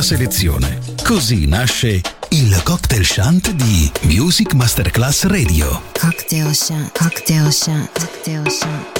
nostra selezione. Così nasce il cocktail shunt di Music Masterclass Radio. Cocktail shant. Cocktail shant. Cocktail shant.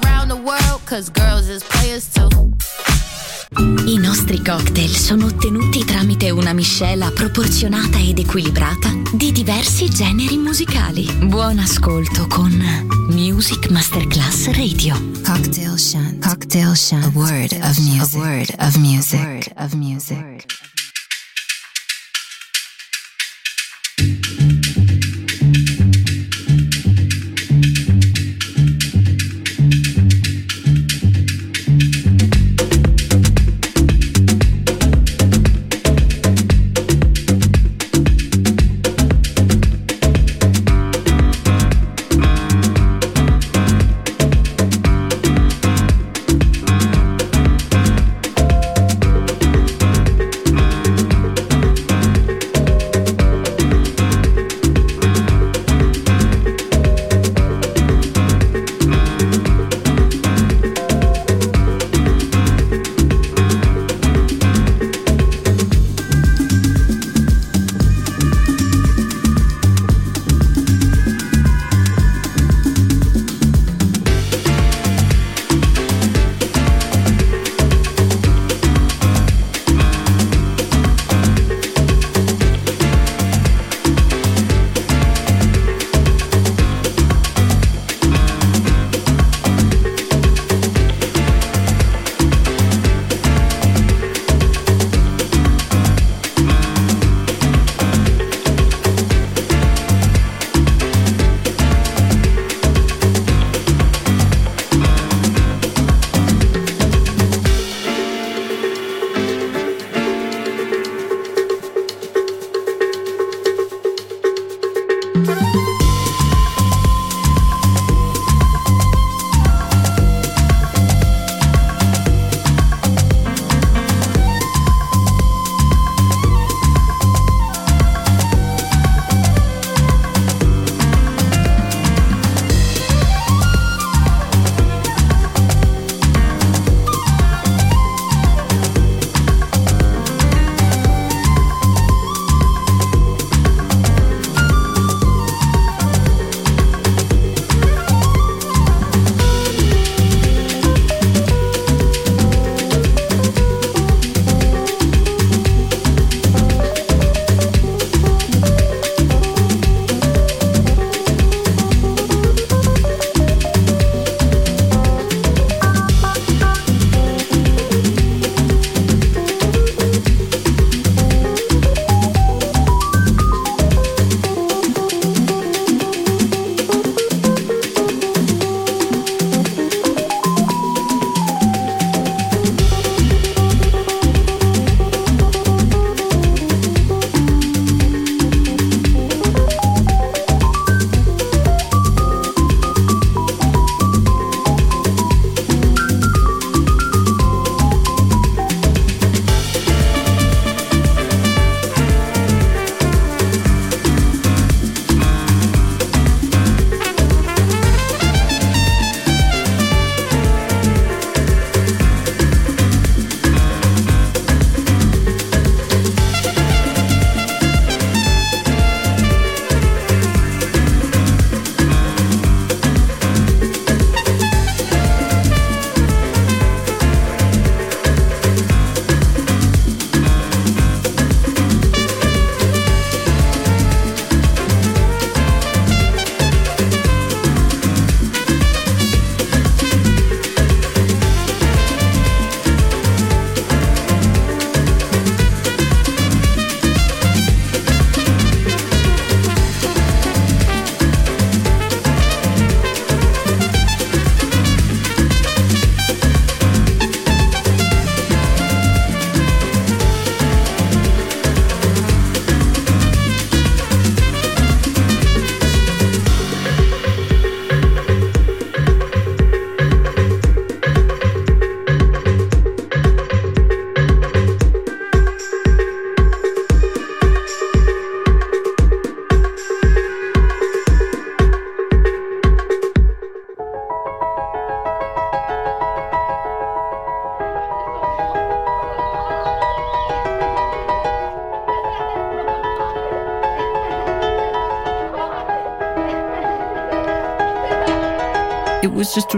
the world, cause girls is players too. I nostri cocktail sono ottenuti tramite una miscela proporzionata ed equilibrata di diversi generi musicali. Buon ascolto con Music Masterclass Radio. Cocktail Shunt. Cocktail Shunt. A word of music. A word of music. A word of music.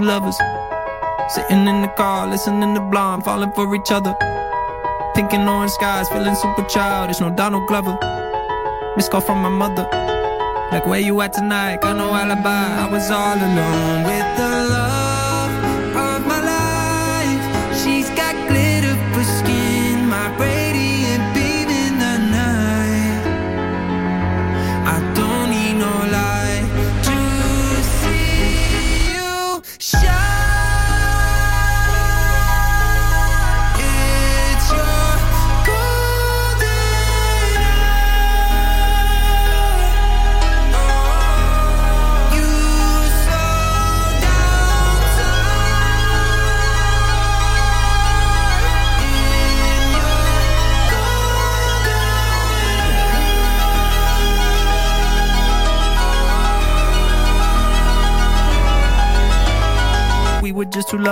Lovers sitting in the car, listening to Blonde, falling for each other. Pink and orange skies, feeling super childish. No Donald Glover. Miss call from my mother. Like, where you at tonight? Got no alibi. I was all alone with the love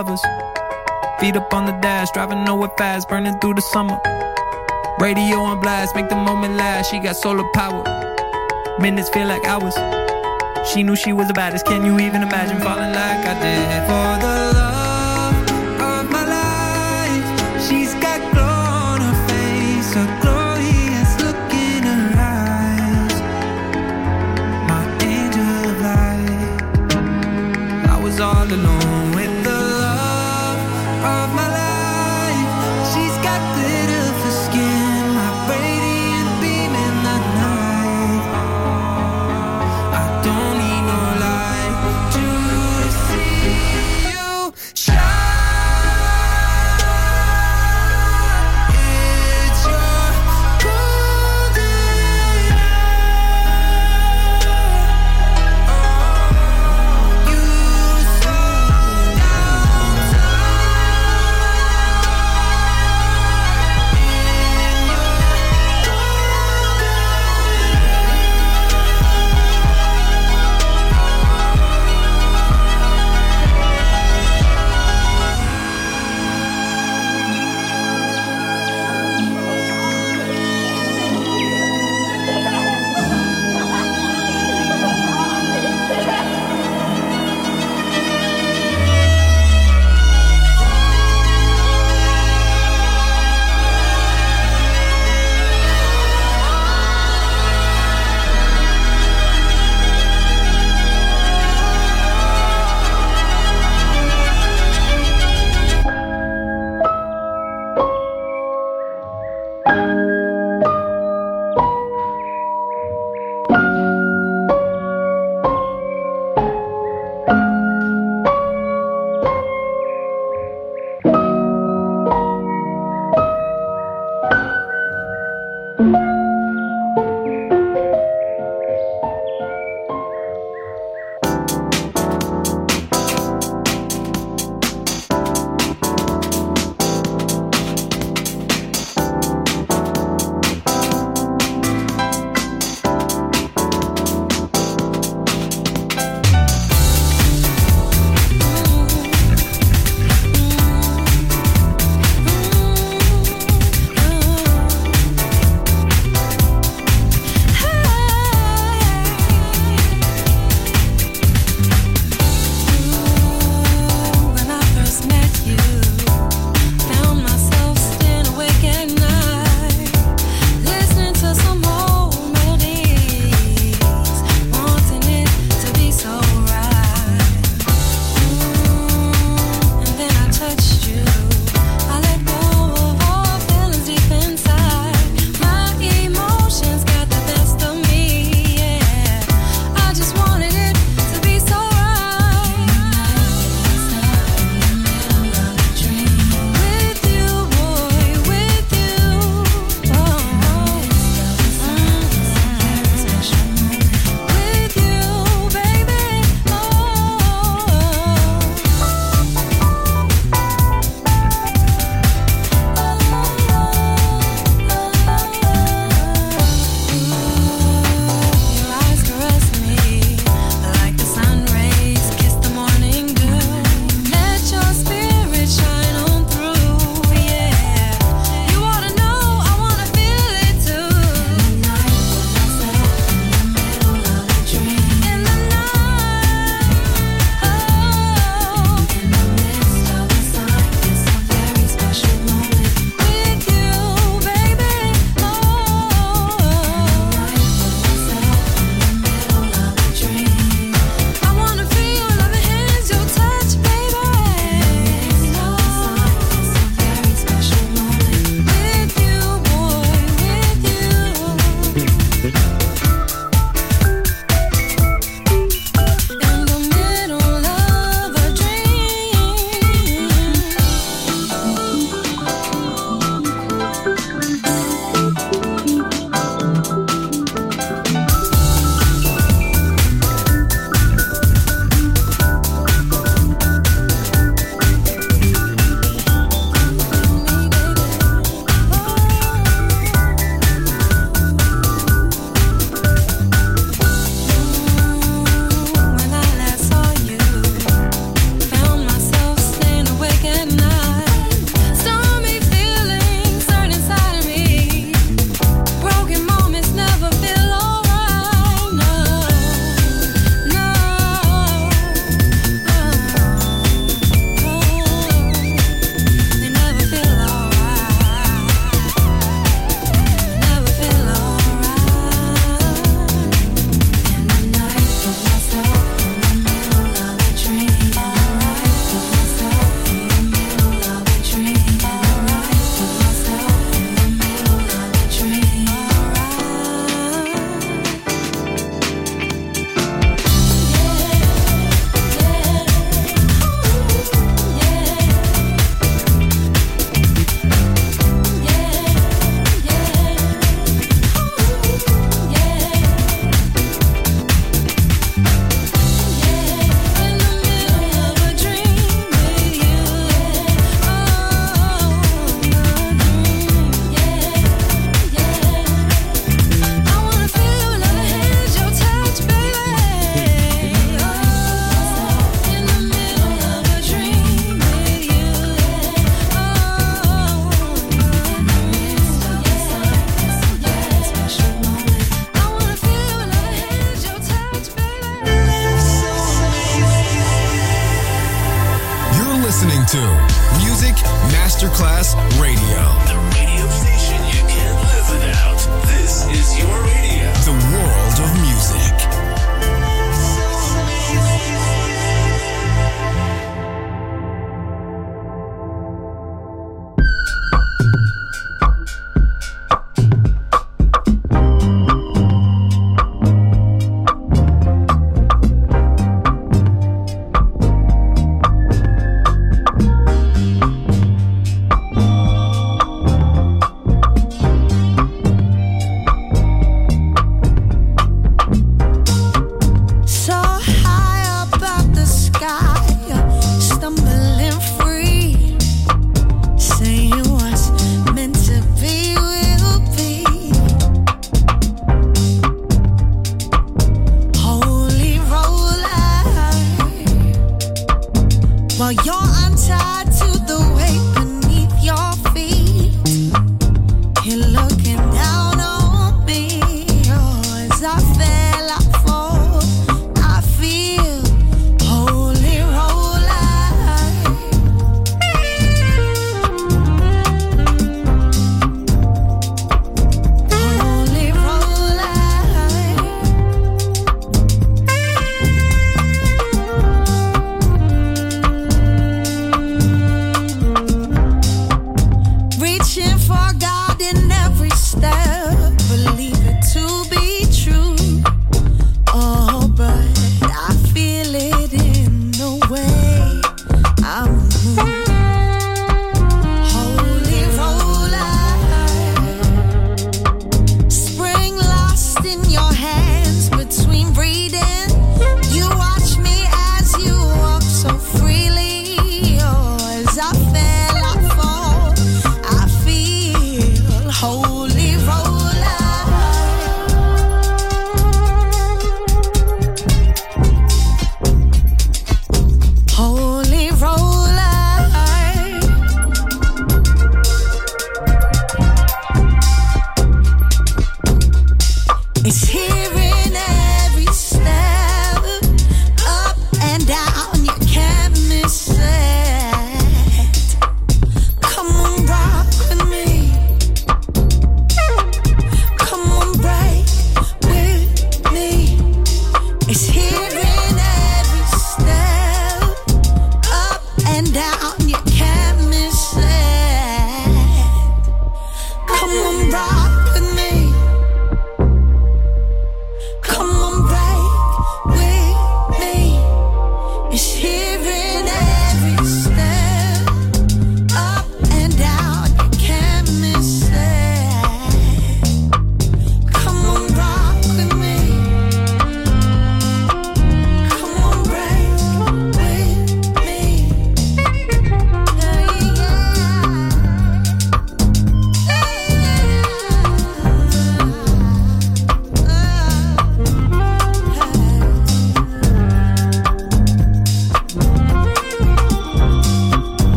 Feet up on the dash, driving nowhere fast, burning through the summer. Radio on blast, make the moment last. She got solar power. Minutes feel like hours. She knew she was the baddest. Can you even imagine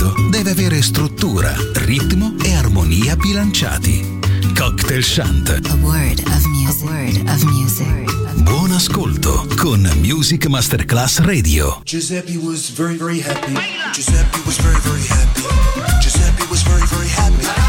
evento deve avere struttura, ritmo e armonia bilanciati. Cocktail Shant. A word of music. Word of music. Buon ascolto con Music Masterclass Radio. Giuseppe was very very happy. Giuseppe was very very happy. Giuseppe was very very happy.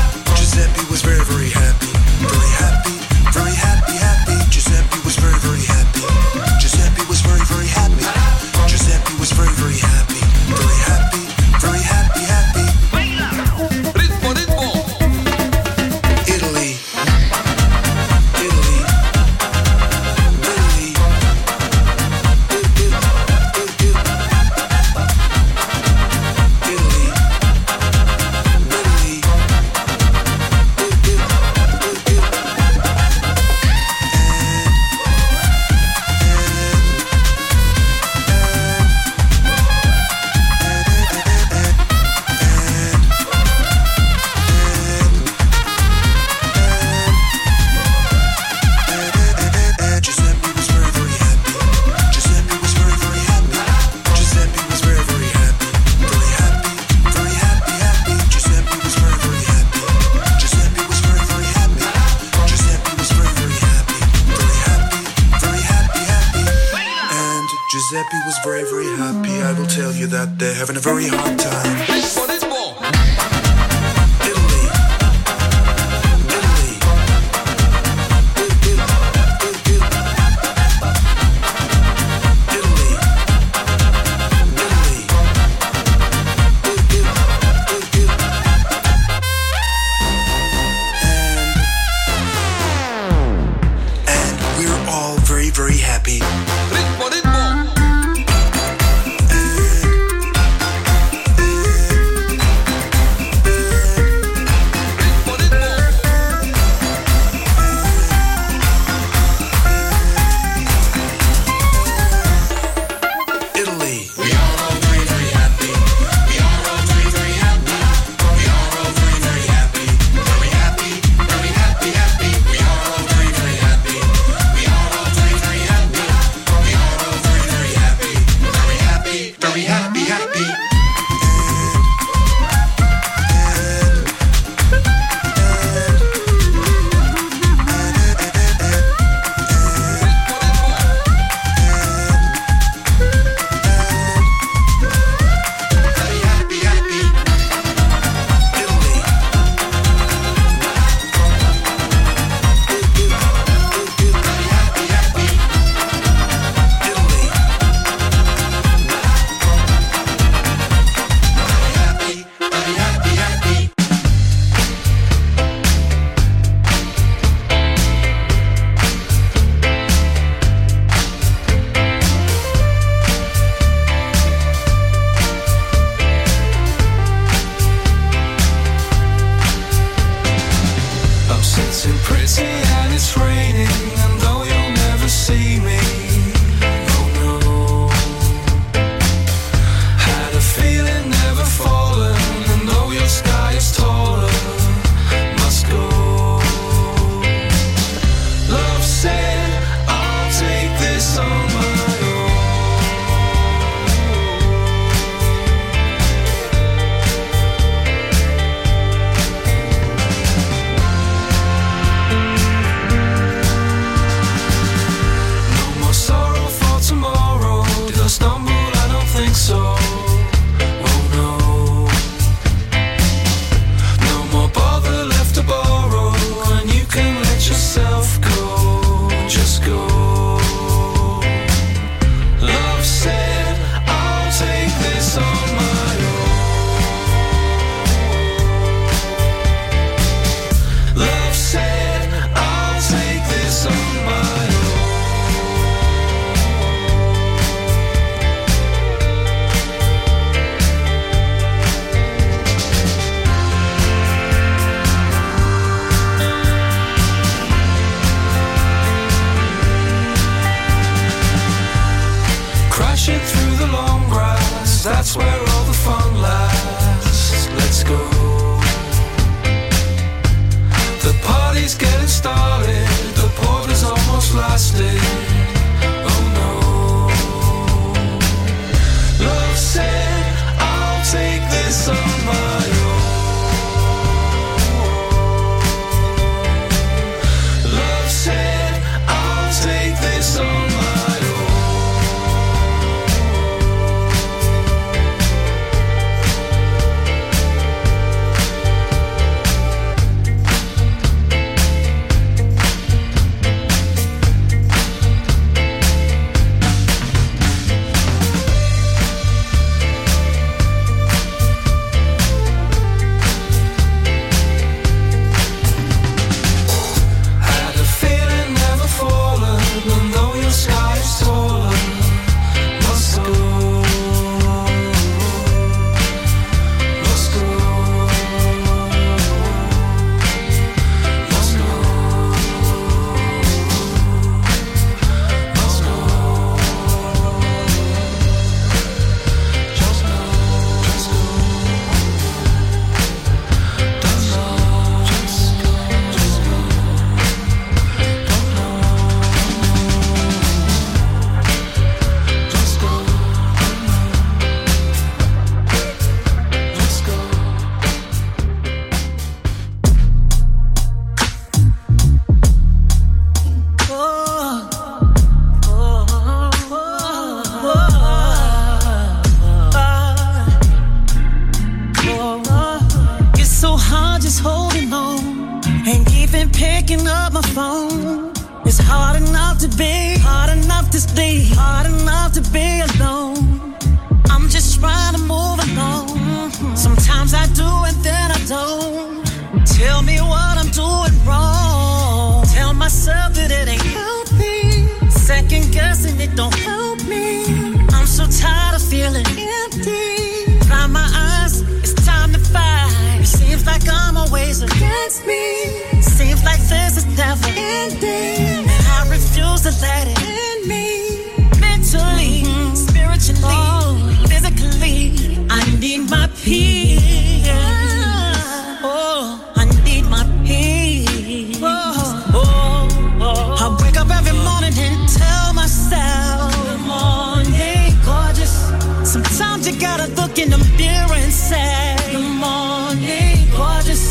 You gotta look in the mirror and say, Good morning, gorgeous.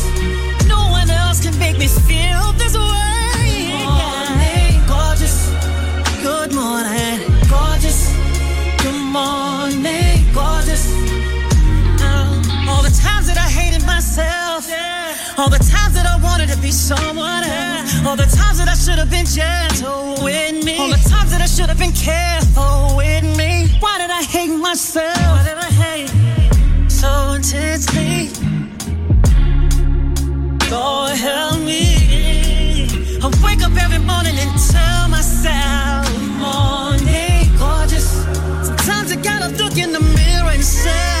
No one else can make me feel this way. Good morning, gorgeous. Good morning, gorgeous. Good morning, gorgeous. Uh, all the times that I hated myself. All the times that I wanted to be someone else. All the times that I should have been gentle with me. All the times that I should have been careful with me. Why did I hate myself? Why did I hate so intensely? Lord help me. I wake up every morning and tell myself, Good morning, gorgeous. Sometimes I gotta look in the mirror and say,